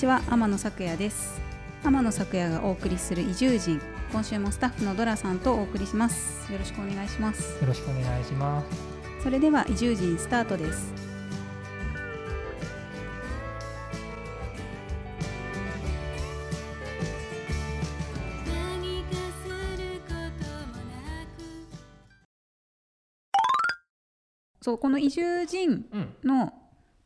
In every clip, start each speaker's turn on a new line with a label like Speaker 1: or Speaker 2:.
Speaker 1: ちは天野咲也です。天野咲也がお送りする移住人。今週もスタッフのドラさんとお送りします。よろしくお願いします。
Speaker 2: よろしくお願いします。
Speaker 1: それでは移住人スタートです。そうこの移住人
Speaker 2: うん。
Speaker 1: の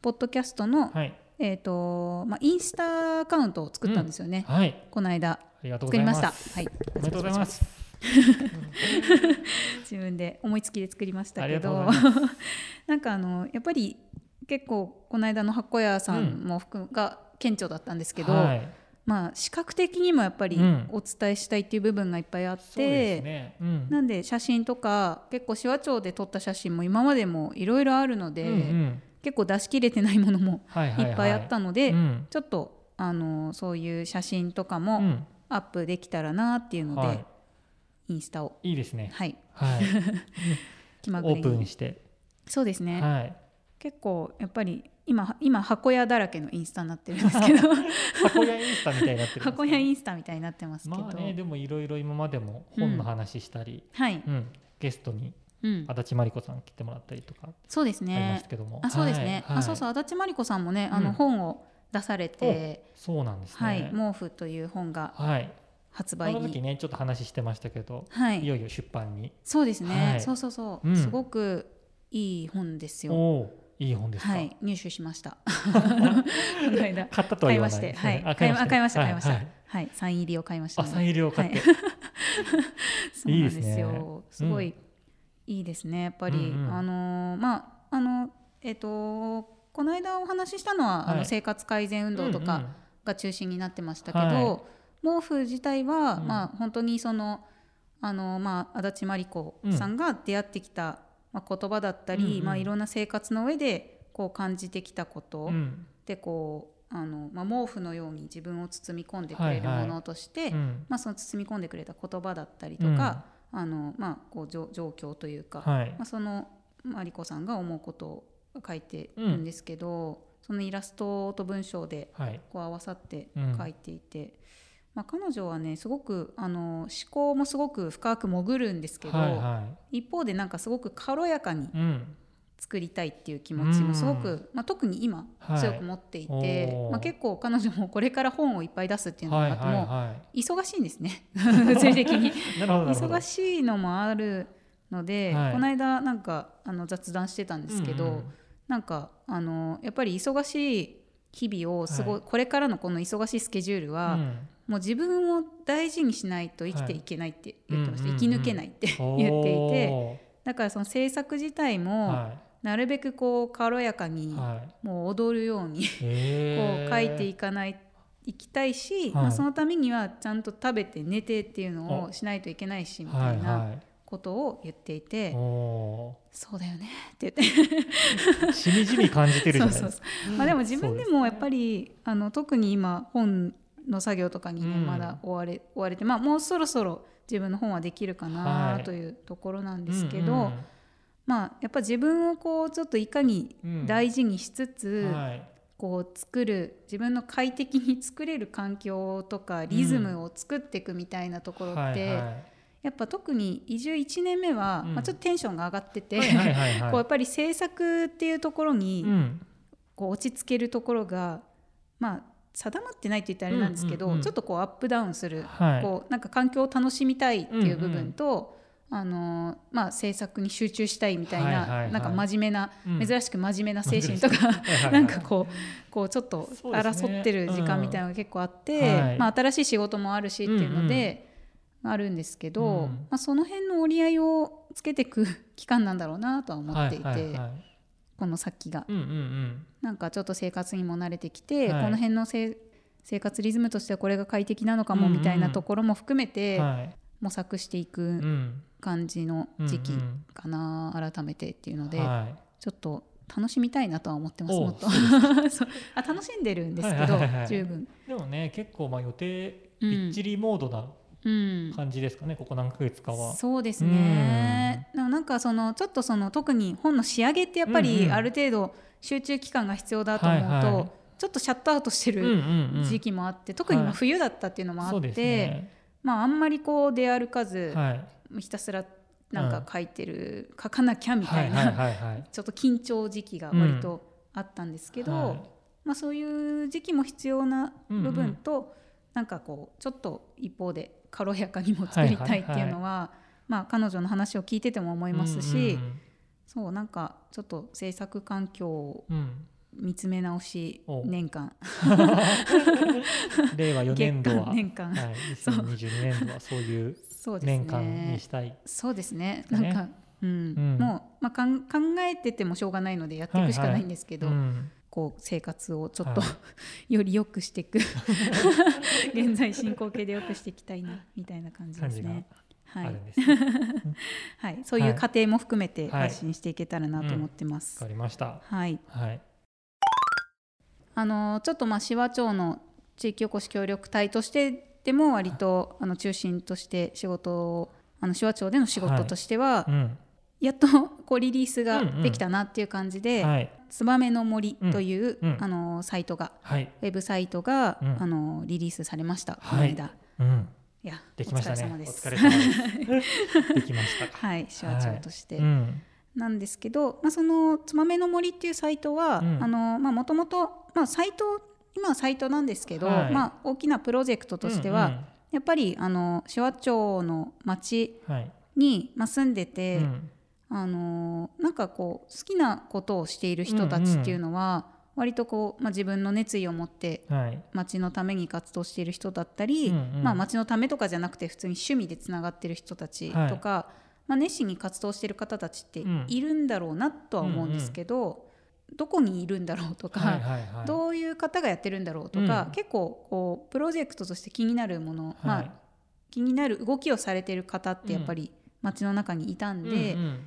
Speaker 1: ポッドキャストの、
Speaker 2: はい
Speaker 1: えっ、とまあインスタアカウントを作ったんですよね、
Speaker 2: はい。
Speaker 1: この間。
Speaker 2: ありがとうご
Speaker 1: 作りました。はい。
Speaker 2: おめでとうございます。
Speaker 1: 自分で思いつきで作りましたけど。なんかあのやっぱり結構この間の箱屋さんも含むが顕著だったんですけど、
Speaker 2: はい。
Speaker 1: まあ視覚的にもやっぱり
Speaker 2: うん。
Speaker 1: お伝えしたいっていう部分がいっぱいあって、
Speaker 2: そうですね。うん。
Speaker 1: なんで写真とか結構手話町で撮った写真も今までもいろいろあるので、
Speaker 2: うんうん
Speaker 1: 結構出し切れてないものも
Speaker 2: はい
Speaker 1: っぱいあったので、
Speaker 2: うん。
Speaker 1: ちょっとあのそういう写真とかも
Speaker 2: うん。
Speaker 1: アップできたらなっていうので、
Speaker 2: はい。
Speaker 1: インスタを。
Speaker 2: いいですね。
Speaker 1: はい。
Speaker 2: はい。
Speaker 1: 気まぐれ
Speaker 2: オープン
Speaker 1: に
Speaker 2: して。
Speaker 1: そうですね、
Speaker 2: はい。
Speaker 1: 結構やっぱり今今箱屋だらけのインスタ になってるんですけど。
Speaker 2: 箱屋インスタみたいになってるね
Speaker 1: 箱屋インスタみたいになってますけど、
Speaker 2: まあねでもいろいろ今までも本の話したり
Speaker 1: はい、
Speaker 2: うん。ゲストに
Speaker 1: うん、
Speaker 2: 足立真理子さん来てもらったりとか。
Speaker 1: そうです
Speaker 2: ありま
Speaker 1: ね
Speaker 2: すけども。
Speaker 1: あそうですね、
Speaker 2: はい
Speaker 1: あそうそう。足立真理子さんもねあの
Speaker 2: うん。
Speaker 1: 本を出されて、
Speaker 2: そうなんですね。
Speaker 1: はい「毛布」という本が
Speaker 2: はい。
Speaker 1: 発売
Speaker 2: あの時
Speaker 1: に、
Speaker 2: ねちょっと話してましたけど
Speaker 1: はい。い、
Speaker 2: よいよ出版に。
Speaker 1: そうですね、
Speaker 2: はい。
Speaker 1: そうそうそう、
Speaker 2: うん。
Speaker 1: すごくいい本ですよ。
Speaker 2: おおいい本ですか？
Speaker 1: はい、入手しました。この間。
Speaker 2: 買ったとは言わない。
Speaker 1: 買いまして、
Speaker 2: ですね
Speaker 1: はい、
Speaker 2: あ
Speaker 1: 買いま買いました、買いました。
Speaker 2: は
Speaker 1: はい。い、サイン入りを買いましたので。
Speaker 2: あサイン入りを買って。
Speaker 1: はい。そうなんです
Speaker 2: いいです
Speaker 1: よ。
Speaker 2: ね
Speaker 1: すごいいいですね、やっぱり、
Speaker 2: うんうん。
Speaker 1: あのーまああのえっ、とこの間お話ししたのは、あ
Speaker 2: はい。
Speaker 1: の生活改善運動とか
Speaker 2: うんうん。
Speaker 1: が中心になってましたけど、
Speaker 2: は
Speaker 1: 毛布自体は、
Speaker 2: うん。
Speaker 1: まあ本当にそのあのまあ足立真理子さんが出会ってきた、まあ、言葉だったり、
Speaker 2: うんうん。
Speaker 1: まあいろんな生活の上でこう感じてきたこと、
Speaker 2: うん。
Speaker 1: でこうあの、まあ、毛布のように自分を包み込んでくれる
Speaker 2: はいはい
Speaker 1: ものとして、
Speaker 2: うん
Speaker 1: まあ、その包み込んでくれた言葉だったりとか、あのまあ、こう状状況というか、
Speaker 2: はい。
Speaker 1: まあ、そのマリコさんが思うことを書いてるんですけど、そのイラストと文章で
Speaker 2: はい。
Speaker 1: こう合わさって
Speaker 2: うん。
Speaker 1: 書いていて、まあ、彼女はねすごくあの思考もすごく深く潜るんですけど、
Speaker 2: はいは
Speaker 1: 一方でなんかすごく軽やかに
Speaker 2: いうん
Speaker 1: 作りたいっていう気持ちもすごく、まあ、特に今
Speaker 2: はい。
Speaker 1: 強く持っていて、
Speaker 2: おー。
Speaker 1: まあ、結構彼女もこれから本をいっぱい出すっていうの
Speaker 2: はいはい
Speaker 1: がも忙しいんですね。物理的に。忙しいのもあるので、
Speaker 2: はい。
Speaker 1: この間なんかあの雑談してたんですけど、
Speaker 2: うんうん
Speaker 1: なんかあのやっぱり忙しい日々を過ご、
Speaker 2: はい。
Speaker 1: これからのこの忙しいスケジュールは、
Speaker 2: うん。
Speaker 1: もう自分を大事にしないと生きていけないって言ってました、
Speaker 2: はい
Speaker 1: 生き抜けないって言っていて
Speaker 2: お
Speaker 1: だからその制作自体
Speaker 2: ー
Speaker 1: も、
Speaker 2: は
Speaker 1: なるべくこう軽やかに、もう踊るようにこう書いていかないいきたいし、
Speaker 2: はい。
Speaker 1: まあ、そのためにはちゃんと食べて寝てっていうのをしないといけないしみたいな
Speaker 2: はい
Speaker 1: ことを言っていて、そうだよねって言って。
Speaker 2: ーしみじみ感じてるじゃないですか。
Speaker 1: まあでも自分でもやっぱりあの特に今本の作業とかにね、
Speaker 2: うん。
Speaker 1: まだ追われ追われて、まあ、もうそろそろ自分の本はできるか
Speaker 2: は
Speaker 1: ない。というところなんですけど、
Speaker 2: うんうん。
Speaker 1: まあやっぱ自分をこうちょっといかに
Speaker 2: うん。
Speaker 1: 大事にしつつ、
Speaker 2: はい。
Speaker 1: こう作る自分の快適に作れる環境とかリズムを作っていくみたいなところって、
Speaker 2: はいはい。
Speaker 1: やっぱ特に移住1年目は、
Speaker 2: うん。
Speaker 1: まあ、ちょっとテンションが上がってて、
Speaker 2: はいはいはいはい。
Speaker 1: こうやっぱり制作っていうところに、
Speaker 2: うん。
Speaker 1: こう落ち着けるところがまあ定まってないって言ったらあれなんですけど、
Speaker 2: うんうんうん
Speaker 1: ちょっとこうアップダウンする、
Speaker 2: はい。
Speaker 1: こうなんか環境を楽しみたいっていう部分と、あのーまあ、制作に集中したいみたいな、
Speaker 2: はいはいはい。
Speaker 1: なんか真面目な、
Speaker 2: うん。
Speaker 1: 珍しく真面目な精神とか、なんかこうこうちょっと争ってる時間みたいなのが結構あって、
Speaker 2: うん。はい。
Speaker 1: まあ、新しい仕事もあるしっていうので。あるんですけど、
Speaker 2: うん。
Speaker 1: まあ、その辺の折り合いをつけていく期間なんだろうなとは思っていて、
Speaker 2: はいはいはい。
Speaker 1: この先が。
Speaker 2: うんうんうん
Speaker 1: なんかちょっと生活にも慣れてきて、
Speaker 2: はい。
Speaker 1: この辺のせ生活リズムとしてはこれが快適なのかも
Speaker 2: うんうん
Speaker 1: みたいなところも含めて
Speaker 2: はい。
Speaker 1: 模索していうく
Speaker 2: ん。
Speaker 1: 感じの時期
Speaker 2: うんうん
Speaker 1: かな、改めてっていうので、
Speaker 2: はい。
Speaker 1: ちょっと楽しみたいなとは思ってますもっと。あ楽しんでるんですけど、
Speaker 2: はいはい
Speaker 1: 十分、
Speaker 2: でもね結構まあ予定
Speaker 1: うん
Speaker 2: びっちりモードな
Speaker 1: うん、
Speaker 2: 感じですかね、ここ何ヶ月かは。
Speaker 1: そうですね、でもなんかそのちょっとその特に本の仕上げってやっぱ
Speaker 2: うんうん。
Speaker 1: りある程度集中期間が必要だと思うと、
Speaker 2: はいはい。
Speaker 1: ちょっとシャットアウトして
Speaker 2: うんう
Speaker 1: る
Speaker 2: んうん。
Speaker 1: 時期もあって、特にまあ
Speaker 2: はい。
Speaker 1: 冬だったっていうのもあって、
Speaker 2: ね。
Speaker 1: まああんまりこう出歩かず、
Speaker 2: はい。
Speaker 1: ひたすらなんか書いてる、書かなきゃみたいな、
Speaker 2: はいはいはいはい。
Speaker 1: ちょっと緊張時期が割とあったんですけど、
Speaker 2: はい。
Speaker 1: まあ、そういう時期も必要な部
Speaker 2: うんうん。
Speaker 1: 分と、なんかこうちょっと一方で軽やかにも作りたいっていうのは、まあ、彼女の話を聞いてても思いますし、
Speaker 2: うん
Speaker 1: そうなんかちょっと制作環境を
Speaker 2: うん。うん
Speaker 1: 見つめ直し
Speaker 2: お。
Speaker 1: 年間。
Speaker 2: 令和4
Speaker 1: 月
Speaker 2: 年度は、
Speaker 1: 間年間、
Speaker 2: はい、2022年度はそういう年間に
Speaker 1: ね
Speaker 2: したい。
Speaker 1: そうですね。
Speaker 2: ね。
Speaker 1: なんか、うん。
Speaker 2: うん。
Speaker 1: もう、まあ、かん考えててもしょうがないのでやっていくしかないんですけど、
Speaker 2: うん。
Speaker 1: こう生活をちょっと、
Speaker 2: は
Speaker 1: より良くしていく。現在進行形で良くしていきたいなみたいな感じですね。はい
Speaker 2: あるんですね。わ
Speaker 1: はい、そういう過程も含めて
Speaker 2: はい
Speaker 1: 発信していけたらなと思ってます。
Speaker 2: かりました。
Speaker 1: はい、
Speaker 2: はい。
Speaker 1: あのちょっとまあ紫波町の地域おこし協力隊としてでも割とあの中心として仕事をあの紫波町での仕事としては、
Speaker 2: うん。
Speaker 1: やっとこうリリースができたなっていう感じで
Speaker 2: はい。
Speaker 1: 「ツバメの森」という、
Speaker 2: うんうん
Speaker 1: あのサイトが
Speaker 2: はい。
Speaker 1: ウェブサイトが、
Speaker 2: うん
Speaker 1: あのリリースされました、この
Speaker 2: はい
Speaker 1: 間。
Speaker 2: うん。
Speaker 1: いや
Speaker 2: できましたね。お
Speaker 1: お疲れ様です。
Speaker 2: できましたか。
Speaker 1: はい、手話長として、
Speaker 2: うん。
Speaker 1: なんですけど、まあ、その「つまめの森」っていうサイトは
Speaker 2: うん
Speaker 1: あのまあもともとまあサイト今はサイトなんですけど、
Speaker 2: はい
Speaker 1: まあ、大きなプロジェクトとしては、やっぱりあの手話町の町
Speaker 2: うんうん、はい。
Speaker 1: に、まあ、住んでて、
Speaker 2: うん
Speaker 1: あのなんかこう好きなことをしている人たちっていうのは、割とこう、まあ、自分の熱意を持って
Speaker 2: はい。
Speaker 1: 町のために活動している人だったり、
Speaker 2: うんうん。
Speaker 1: まあ、町のためとかじゃなくて普通に趣味でつながってる人たちとか、まあ、熱心に活動してる方たちって
Speaker 2: うん。
Speaker 1: いるんだろうなとは思うんですけど、どこにいるんだろうとか、
Speaker 2: はいはいはい。
Speaker 1: どういう方がやってるんだろうとか、
Speaker 2: うん。
Speaker 1: 結構こうプロジェクトとして気になるもの、
Speaker 2: はい。
Speaker 1: まあ、気になる動きをされてる方ってやっぱり町の中にいたんで、
Speaker 2: うんうん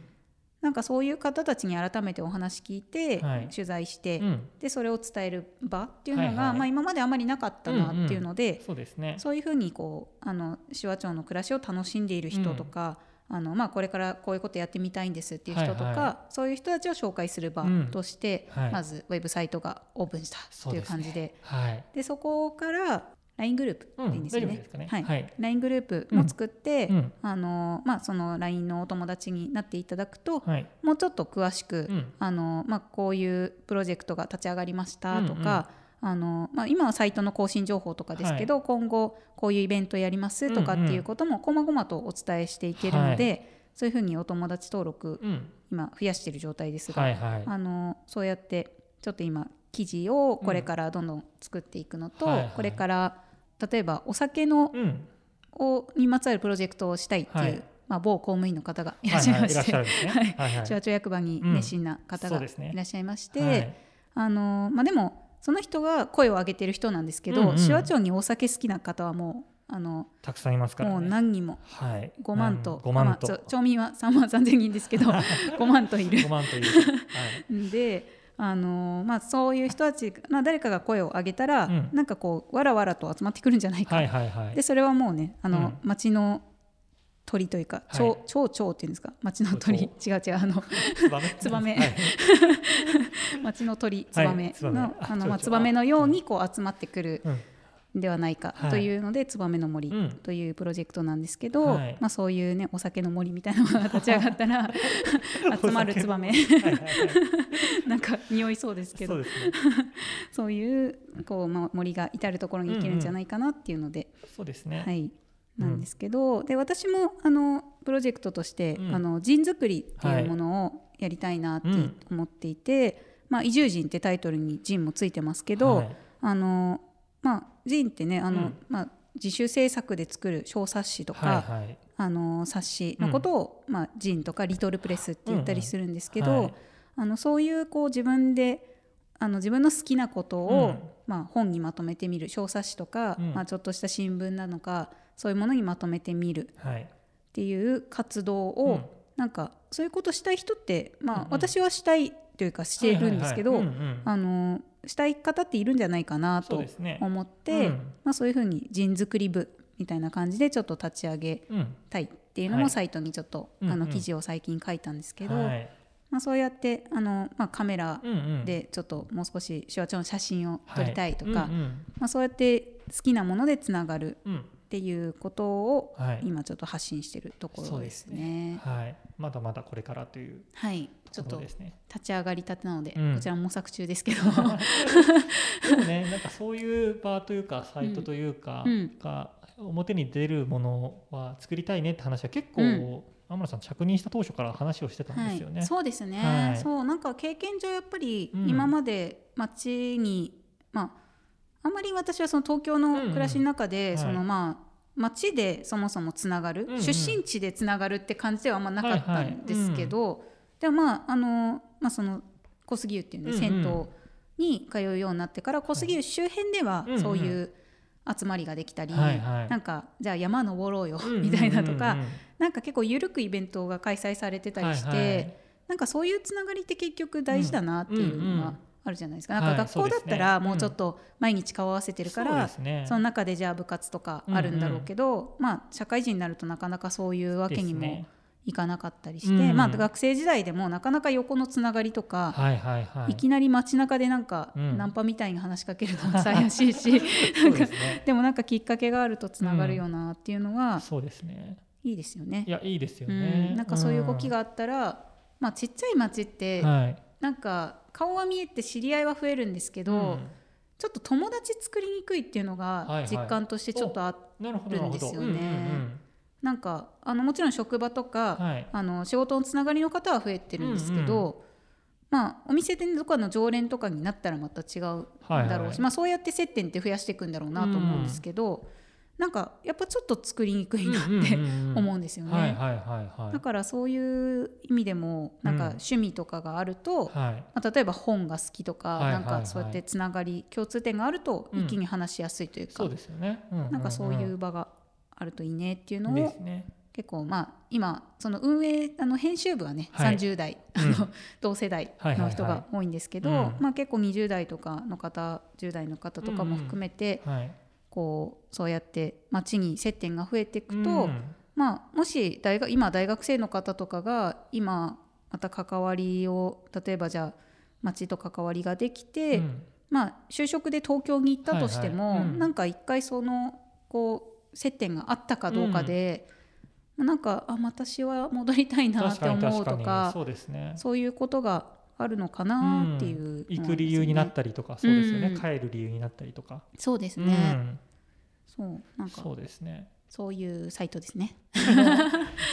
Speaker 1: なんかそういう方たちに改めてお話聞いて、
Speaker 2: はい。
Speaker 1: 取材して、
Speaker 2: うん。
Speaker 1: でそれを伝える場っていうのが、
Speaker 2: はいはい。
Speaker 1: まあ、今まであまりなかったなっていうので、
Speaker 2: そうですね。
Speaker 1: そういうふうにこうあの手話町の暮らしを楽しんでいる人とか、あのまあ、これからこういうことやってみたいんですっていう人とか、
Speaker 2: はいは
Speaker 1: そういう人たちを紹介する場
Speaker 2: うん
Speaker 1: として、
Speaker 2: はい。
Speaker 1: まずウェブサイトがオープンしたっていう感じで。
Speaker 2: はい。
Speaker 1: でそこから LINE グループ
Speaker 2: うん
Speaker 1: でいいんですよね。はい。
Speaker 2: はい。
Speaker 1: LINE グループも作って、
Speaker 2: うん。
Speaker 1: あのまあ、その LINE のお友達になっていただくと、
Speaker 2: はい。
Speaker 1: もうちょっと詳しく、
Speaker 2: うん。
Speaker 1: あのまあ、こういうプロジェクトが立ち上がりましたとか、あのまあ、今はサイトの更新情報とかですけど、今後こういうイベントやりますとかっていうことも細々とお伝えしていけるので、そういうふうにお友達登録
Speaker 2: うん。
Speaker 1: 今増やしている状態ですが、
Speaker 2: はいはい。
Speaker 1: あのそうやってちょっと今記事をこれからどんどん作っていくのと、
Speaker 2: はいはい。
Speaker 1: これから例えばお酒の
Speaker 2: うん。
Speaker 1: をにまつわるプロジェクトをしたいっていう、
Speaker 2: はい
Speaker 1: まあ、某公務員の方がいらっしゃいまして、
Speaker 2: はいはいいらっしゃるんですね。はいはい
Speaker 1: 手話町役場に熱心な方がいらっしゃいまして、
Speaker 2: はい
Speaker 1: あのまあ、でもその人が声を上げてる人なんですけど、
Speaker 2: うんうん
Speaker 1: 手話町にお酒好きな方はもうあの
Speaker 2: たくさんいますからね。
Speaker 1: もう何人も
Speaker 2: はい。
Speaker 1: 5万と、
Speaker 2: 5万
Speaker 1: まあ、
Speaker 2: と。
Speaker 1: ちょ町民は3万3千人ですけど 5万といる
Speaker 2: 5万という。はい。
Speaker 1: であのまあ、そういう人たち、まあ、誰かが声を上げたら、
Speaker 2: うん。
Speaker 1: なんかこうわらわらと集まってくるんじゃないか、
Speaker 2: はいはいはい。
Speaker 1: でそれはもうねあの、
Speaker 2: うん。
Speaker 1: 町の鳥というか
Speaker 2: はい。
Speaker 1: 町町長っていうんですか？町の鳥。違う違うあの
Speaker 2: ツバメ。
Speaker 1: 町の鳥ツバメの、
Speaker 2: あ
Speaker 1: あのまあ
Speaker 2: 蝶々
Speaker 1: ツバメのようにこう集まってくる
Speaker 2: うん
Speaker 1: んではないか
Speaker 2: はい。
Speaker 1: というので、ツバメの森
Speaker 2: うん。
Speaker 1: というプロジェクトなんですけど、
Speaker 2: はい。
Speaker 1: まあ、そういうねお酒の森みたいなのが立ち上がったら 集まるツバメ。
Speaker 2: はいはいはい。
Speaker 1: なんか匂いそうですけど。
Speaker 2: そうですね。
Speaker 1: そういうこう、まあ、森が至る所に行けるんじゃないかなっていうので、
Speaker 2: そうですね。
Speaker 1: はい、なんですけど、で私もあのプロジェクトとして、
Speaker 2: うん。
Speaker 1: あの陣作りっていうものをやりたいなって
Speaker 2: うん
Speaker 1: 思っていて、まあ、移住陣ってタイトルに陣もついてますけど、
Speaker 2: はい。
Speaker 1: あのまあ、陣ってねあの、
Speaker 2: うん。
Speaker 1: まあ、自主制作で作る小冊子とか、
Speaker 2: はいはい。
Speaker 1: あの冊子のことを、まあ、ジンとかリトルプレスって言ったりするんですけど、
Speaker 2: うんうんはい。
Speaker 1: あのそういうこう自分であの自分の好きなことを、
Speaker 2: うん。
Speaker 1: まあ、本にまとめてみる小冊子とか、
Speaker 2: うん。
Speaker 1: まあ、ちょっとした新聞なのかそういうものにまとめてみる
Speaker 2: はい。
Speaker 1: っていう活動を、
Speaker 2: うん
Speaker 1: なんかそういうことしたい人って、まあ
Speaker 2: うんうん。
Speaker 1: 私はしたいというかしてるんですけど、したい方っているんじゃないかなと。思って、
Speaker 2: うん。
Speaker 1: まあ、そういうふうに陣作り部みたいな感じでちょっと立ち上げ
Speaker 2: うん。
Speaker 1: たいっていうの
Speaker 2: はい。
Speaker 1: もサイトにちょっと、
Speaker 2: うんうん。
Speaker 1: あの記事を最近書いたんですけど、
Speaker 2: はい。
Speaker 1: まあ、そうやってあの、まあ、カメラ
Speaker 2: うんうん。
Speaker 1: でちょっともう少し手話帳の写真を撮りたいとか、
Speaker 2: はい。うん
Speaker 1: まあ、そうやって好きなものでつながる
Speaker 2: うんうん
Speaker 1: っていうことを
Speaker 2: はい。
Speaker 1: 今ちょっと発信してるところですね。
Speaker 2: はい、まだまだこれからという
Speaker 1: はい、ちょっ
Speaker 2: と。
Speaker 1: 立ち上がりたてなので、
Speaker 2: うん。
Speaker 1: こちらも模索中ですけど。
Speaker 2: でもね、なんかそういう場というかサイトというか、
Speaker 1: うん。
Speaker 2: が表に出るものは作りたいねって話は結構、
Speaker 1: うん。
Speaker 2: 天野さん着任した当初から話をしてたんですよね。
Speaker 1: はい、そうですね、
Speaker 2: はい。
Speaker 1: そうなんか経験上やっぱり
Speaker 2: うん。
Speaker 1: 今まで街に、まああんまり私はその東京の暮らしの中で、
Speaker 2: うんうん
Speaker 1: そのまあ街でそもそもつながる、
Speaker 2: うんうん。
Speaker 1: 出身地でつながるって感じではあんまなかったんですけど、でもまああの、まあ、その小杉湯っていうね、
Speaker 2: うんうん
Speaker 1: 銭湯に通うようになってから小杉湯周辺では
Speaker 2: うんうん
Speaker 1: そういう集まりができたり、
Speaker 2: はいはい。
Speaker 1: なんかじゃあ山登ろうよ
Speaker 2: うんうんうんうん。
Speaker 1: みたいなとか、なんか結構緩くイベントが開催されてたりして、
Speaker 2: はいはい。
Speaker 1: なんかそういうつながりって結局大事だなっていうのがあるじゃないですか。
Speaker 2: うん
Speaker 1: なんか学校だったらもうちょっと毎日顔合わせてるから、
Speaker 2: そ
Speaker 1: の中でじゃあ部活とかあるんだろうけど、まあ社会人になるとなかなかそういうわけにもいかなかったりして、
Speaker 2: うん。
Speaker 1: まあ学生時代でもなかなか横のつながりとか、
Speaker 2: はい
Speaker 1: きなり街中でなんか
Speaker 2: うん。
Speaker 1: ナンパみたいに話しかけるのも怪しいし、
Speaker 2: で
Speaker 1: もなんかきっかけがあるとつながるよなっていうのは
Speaker 2: そうですね。
Speaker 1: いいですよね。
Speaker 2: い。やいいですよ
Speaker 1: う
Speaker 2: ね。
Speaker 1: ん、なんかそういう動きがあったら、まあ、ちっちゃい町って。なんか顔は見えて知り合いは増えるんですけど、
Speaker 2: うん。
Speaker 1: ちょっと友達作りにくいっていうの
Speaker 2: はいはい。
Speaker 1: が実感としてちょっとあ
Speaker 2: る
Speaker 1: んですよね。
Speaker 2: うんうん
Speaker 1: なんかあのもちろん職場とか、
Speaker 2: うんはい。
Speaker 1: あの仕事のつながりの方は増えてるんですけど、まあ、お店でとかの常連とかになったらまた違うん
Speaker 2: はい
Speaker 1: だろうし、
Speaker 2: はい。
Speaker 1: まあ、そうやって接点って増やしていくんだろうなと思うんですけど、なんかやっぱちょっと作りにくいなって思うんですよね。だからそういう意味でもなんか
Speaker 2: うん。
Speaker 1: 趣味とかがあると、
Speaker 2: はい。
Speaker 1: まあ、例えば本が好きとか、
Speaker 2: はいはい
Speaker 1: なんかそうやってつながり共通点があると
Speaker 2: うん。
Speaker 1: 一気に話しやすいというか、
Speaker 2: そうですよね。うんうんうん。
Speaker 1: なんかそういう場があるといいねっていうのを。結構まあ今その運営あの編集部はね、
Speaker 2: はい。
Speaker 1: 30代同世代の人が多いんですけど、
Speaker 2: はいはいはい
Speaker 1: まあ、結構20代とかの方10代の方とかも含めて、
Speaker 2: はい。
Speaker 1: こうそうやって街に接点が増えていくと、
Speaker 2: うん。
Speaker 1: まあ、もし大学今大学生の方とかが今また関わりを例えばじゃあ町と関わりができて、
Speaker 2: うん。
Speaker 1: まあ、就職で東京に行ったとしても、
Speaker 2: はいはい。うん。
Speaker 1: なんか一回そのこう接点があったかどうかで、なんかあ私は戻りたいなって思うと
Speaker 2: 確かそうですね。
Speaker 1: そういうことがあるのかなっていうのはありますよね、
Speaker 2: 行く理由になったりとか、そうですよね。
Speaker 1: うん。
Speaker 2: 帰る理由になったりとか。
Speaker 1: そうです
Speaker 2: う
Speaker 1: ね、
Speaker 2: ん
Speaker 1: そうなんか
Speaker 2: そうですね。
Speaker 1: そういうサイトですね。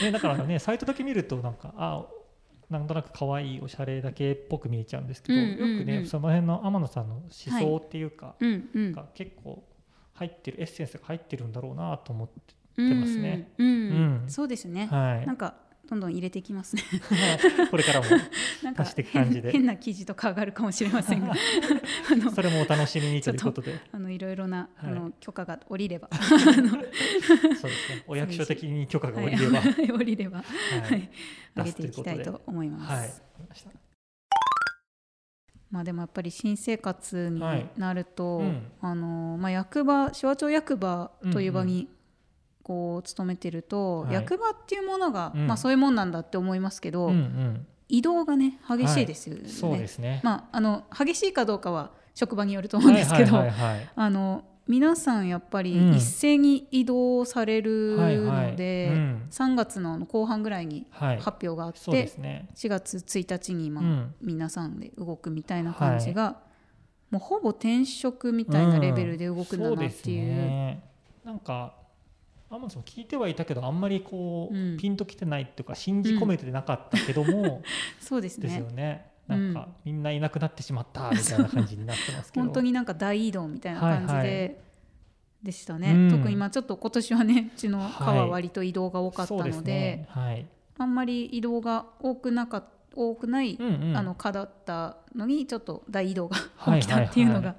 Speaker 2: ね、だからね、サイトだけ見ると、なんか、あ、なんとなく可愛いおしゃれだけっぽく見えちゃうんですけど、
Speaker 1: うんうんうん
Speaker 2: よくね、その辺の天野さんの思想っていうか、
Speaker 1: うんうん
Speaker 2: が結構入ってるエッセンスが入ってるんだろうなと思って、
Speaker 1: うん
Speaker 2: ますね
Speaker 1: うん
Speaker 2: うん
Speaker 1: そうですね。
Speaker 2: はい
Speaker 1: なんかどんどん入れていきますね。
Speaker 2: これからも。足していく感じで。
Speaker 1: 変変な記事とか上がるかもしれませんが、
Speaker 2: それもお楽しみにということで、
Speaker 1: あのいろいろな、
Speaker 2: はい。
Speaker 1: あの許可が下りれば、
Speaker 2: そうですね。お役所的に許可が下りれば、
Speaker 1: はい。下りれば、
Speaker 2: は
Speaker 1: はい。い、上げていきたいと思います。
Speaker 2: はい、ま
Speaker 1: あでもやっぱり新生活になると、
Speaker 2: はいうん。
Speaker 1: あのまあ役場手話町役場という場にこう勤めてると、
Speaker 2: はい。
Speaker 1: 役場っていうものが、
Speaker 2: うん。
Speaker 1: まあそういうもんなんだって思いますけど、
Speaker 2: うんうん、
Speaker 1: 移動がね激しいですよね。
Speaker 2: そうですね。
Speaker 1: まああの激しいかどうかは職場によると思うんですけど、
Speaker 2: はいはいはいはい。
Speaker 1: あの皆さんやっぱり
Speaker 2: うん。
Speaker 1: 一斉に移動される
Speaker 2: はいはい。
Speaker 1: ので、
Speaker 2: うん。
Speaker 1: 3月の後半ぐらいに
Speaker 2: はい、
Speaker 1: 発表があって、
Speaker 2: そうですね。
Speaker 1: 4月1日にまあ、
Speaker 2: うん。
Speaker 1: 皆さんで動くみたいな感じが、もうほぼ転職みたいなレベルで動くんだなっていう,、
Speaker 2: なんかアマゾン聞いてはいたけどあんまりこう、
Speaker 1: うん。
Speaker 2: ピンときてないっていうか信じ込めてなかったけども、
Speaker 1: そうです
Speaker 2: です
Speaker 1: ね
Speaker 2: よね。
Speaker 1: うん。
Speaker 2: なんか、みんないなくなってしまったみたいな感じになってますけど。
Speaker 1: 本当になんか大移動みたいな感じで、
Speaker 2: はいはい。
Speaker 1: でしたね、
Speaker 2: うん。
Speaker 1: 特にまあちょっと今年はねうちの課は割と移動が多かった
Speaker 2: そうです
Speaker 1: ので,、
Speaker 2: ね。はい。
Speaker 1: あんまり移動が多くなか多くない、
Speaker 2: うんうん。
Speaker 1: あの課だったのにちょっと大移動が
Speaker 2: はい
Speaker 1: 起きたっていうの
Speaker 2: はい
Speaker 1: が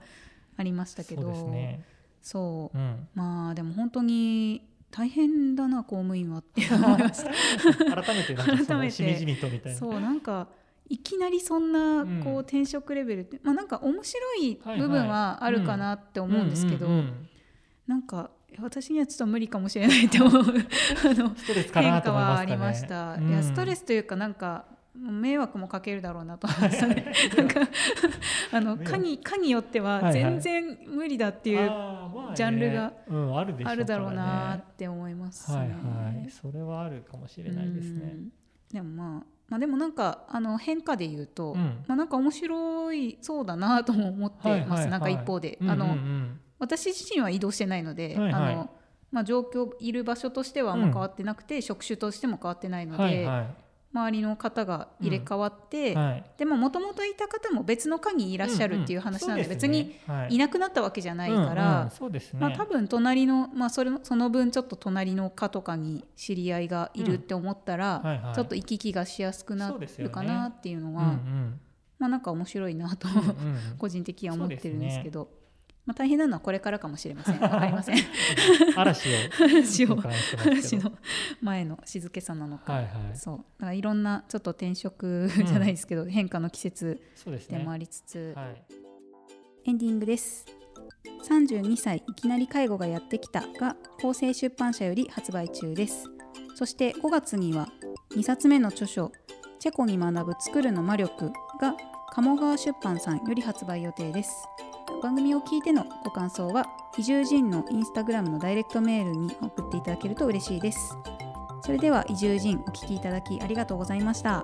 Speaker 1: ありましたけど、
Speaker 2: そうですね、
Speaker 1: そう。
Speaker 2: うん、
Speaker 1: まあでも本当に大変だな公務員はって思いました。
Speaker 2: 改めてなんかしみじみとみたいな。
Speaker 1: そうなんかいきなりそんな
Speaker 2: うん
Speaker 1: こう転職レベルって、まあなんか面白い部分はあるかなって思うんですけど、
Speaker 2: うんうんうん。
Speaker 1: なんか私にはちょっと無理かもしれないって思う。あの変化はありました。
Speaker 2: うん。
Speaker 1: いやストレスというかなんか迷惑もかけるだろうなと。思い。ましたねなんかあの科に科によっては全然無理だっていうジャンルが
Speaker 2: うん、ある
Speaker 1: だろうなって思いますね。
Speaker 2: はいはい。それはあるかもしれないですね。
Speaker 1: うん。でもまあまあでもなんかあの変化で言うと、
Speaker 2: うん。
Speaker 1: まあなんか面白いそうだなとも思ってます、
Speaker 2: はいはいはい。
Speaker 1: なんか一方で、
Speaker 2: うんうんうん。
Speaker 1: あの私自身は移動してないので、
Speaker 2: はいはい。
Speaker 1: あのまあ、状況いる場所としてはあんま変わってなくて、職種としても変わってないので、
Speaker 2: はいは
Speaker 1: 周りの方が入れ替わって、
Speaker 2: いはい。
Speaker 1: でももともといた方も別の科にいらっしゃるっていう話なんで,、
Speaker 2: うんうん
Speaker 1: 別にい。なくなったわけじゃないから、まあ、多分隣の、まあ、それのその分ちょっと隣の科とかに知り合いがいるって思ったら、ちょっと行き来がしやすくなるかなっていうのは
Speaker 2: うんうん
Speaker 1: まあなんか面白いなと、
Speaker 2: うんうん
Speaker 1: 個人的には思ってるんですけ
Speaker 2: そ
Speaker 1: ど、まあ、大変なのはこれからかもしれません。わかりません。
Speaker 2: 嵐を
Speaker 1: 嵐を嵐の前の静けさなのか、
Speaker 2: はいはい。
Speaker 1: そう。だからいろんなちょっと転職 じゃないですけど、変化の季節でもありつつ、
Speaker 2: はい。
Speaker 1: エンディングです。32歳いきなり介護がやってきたが厚生出版社より発売中です。そして5月には2冊目の著書チェコに学ぶ作るの魔力が鴨川出版さんより発売予定です番組を聞いてのご感想は移住人のインスタグラムのダイレクトメールに送っていただけると嬉しいです。それでは移住人お聞きいただきありがとうございました。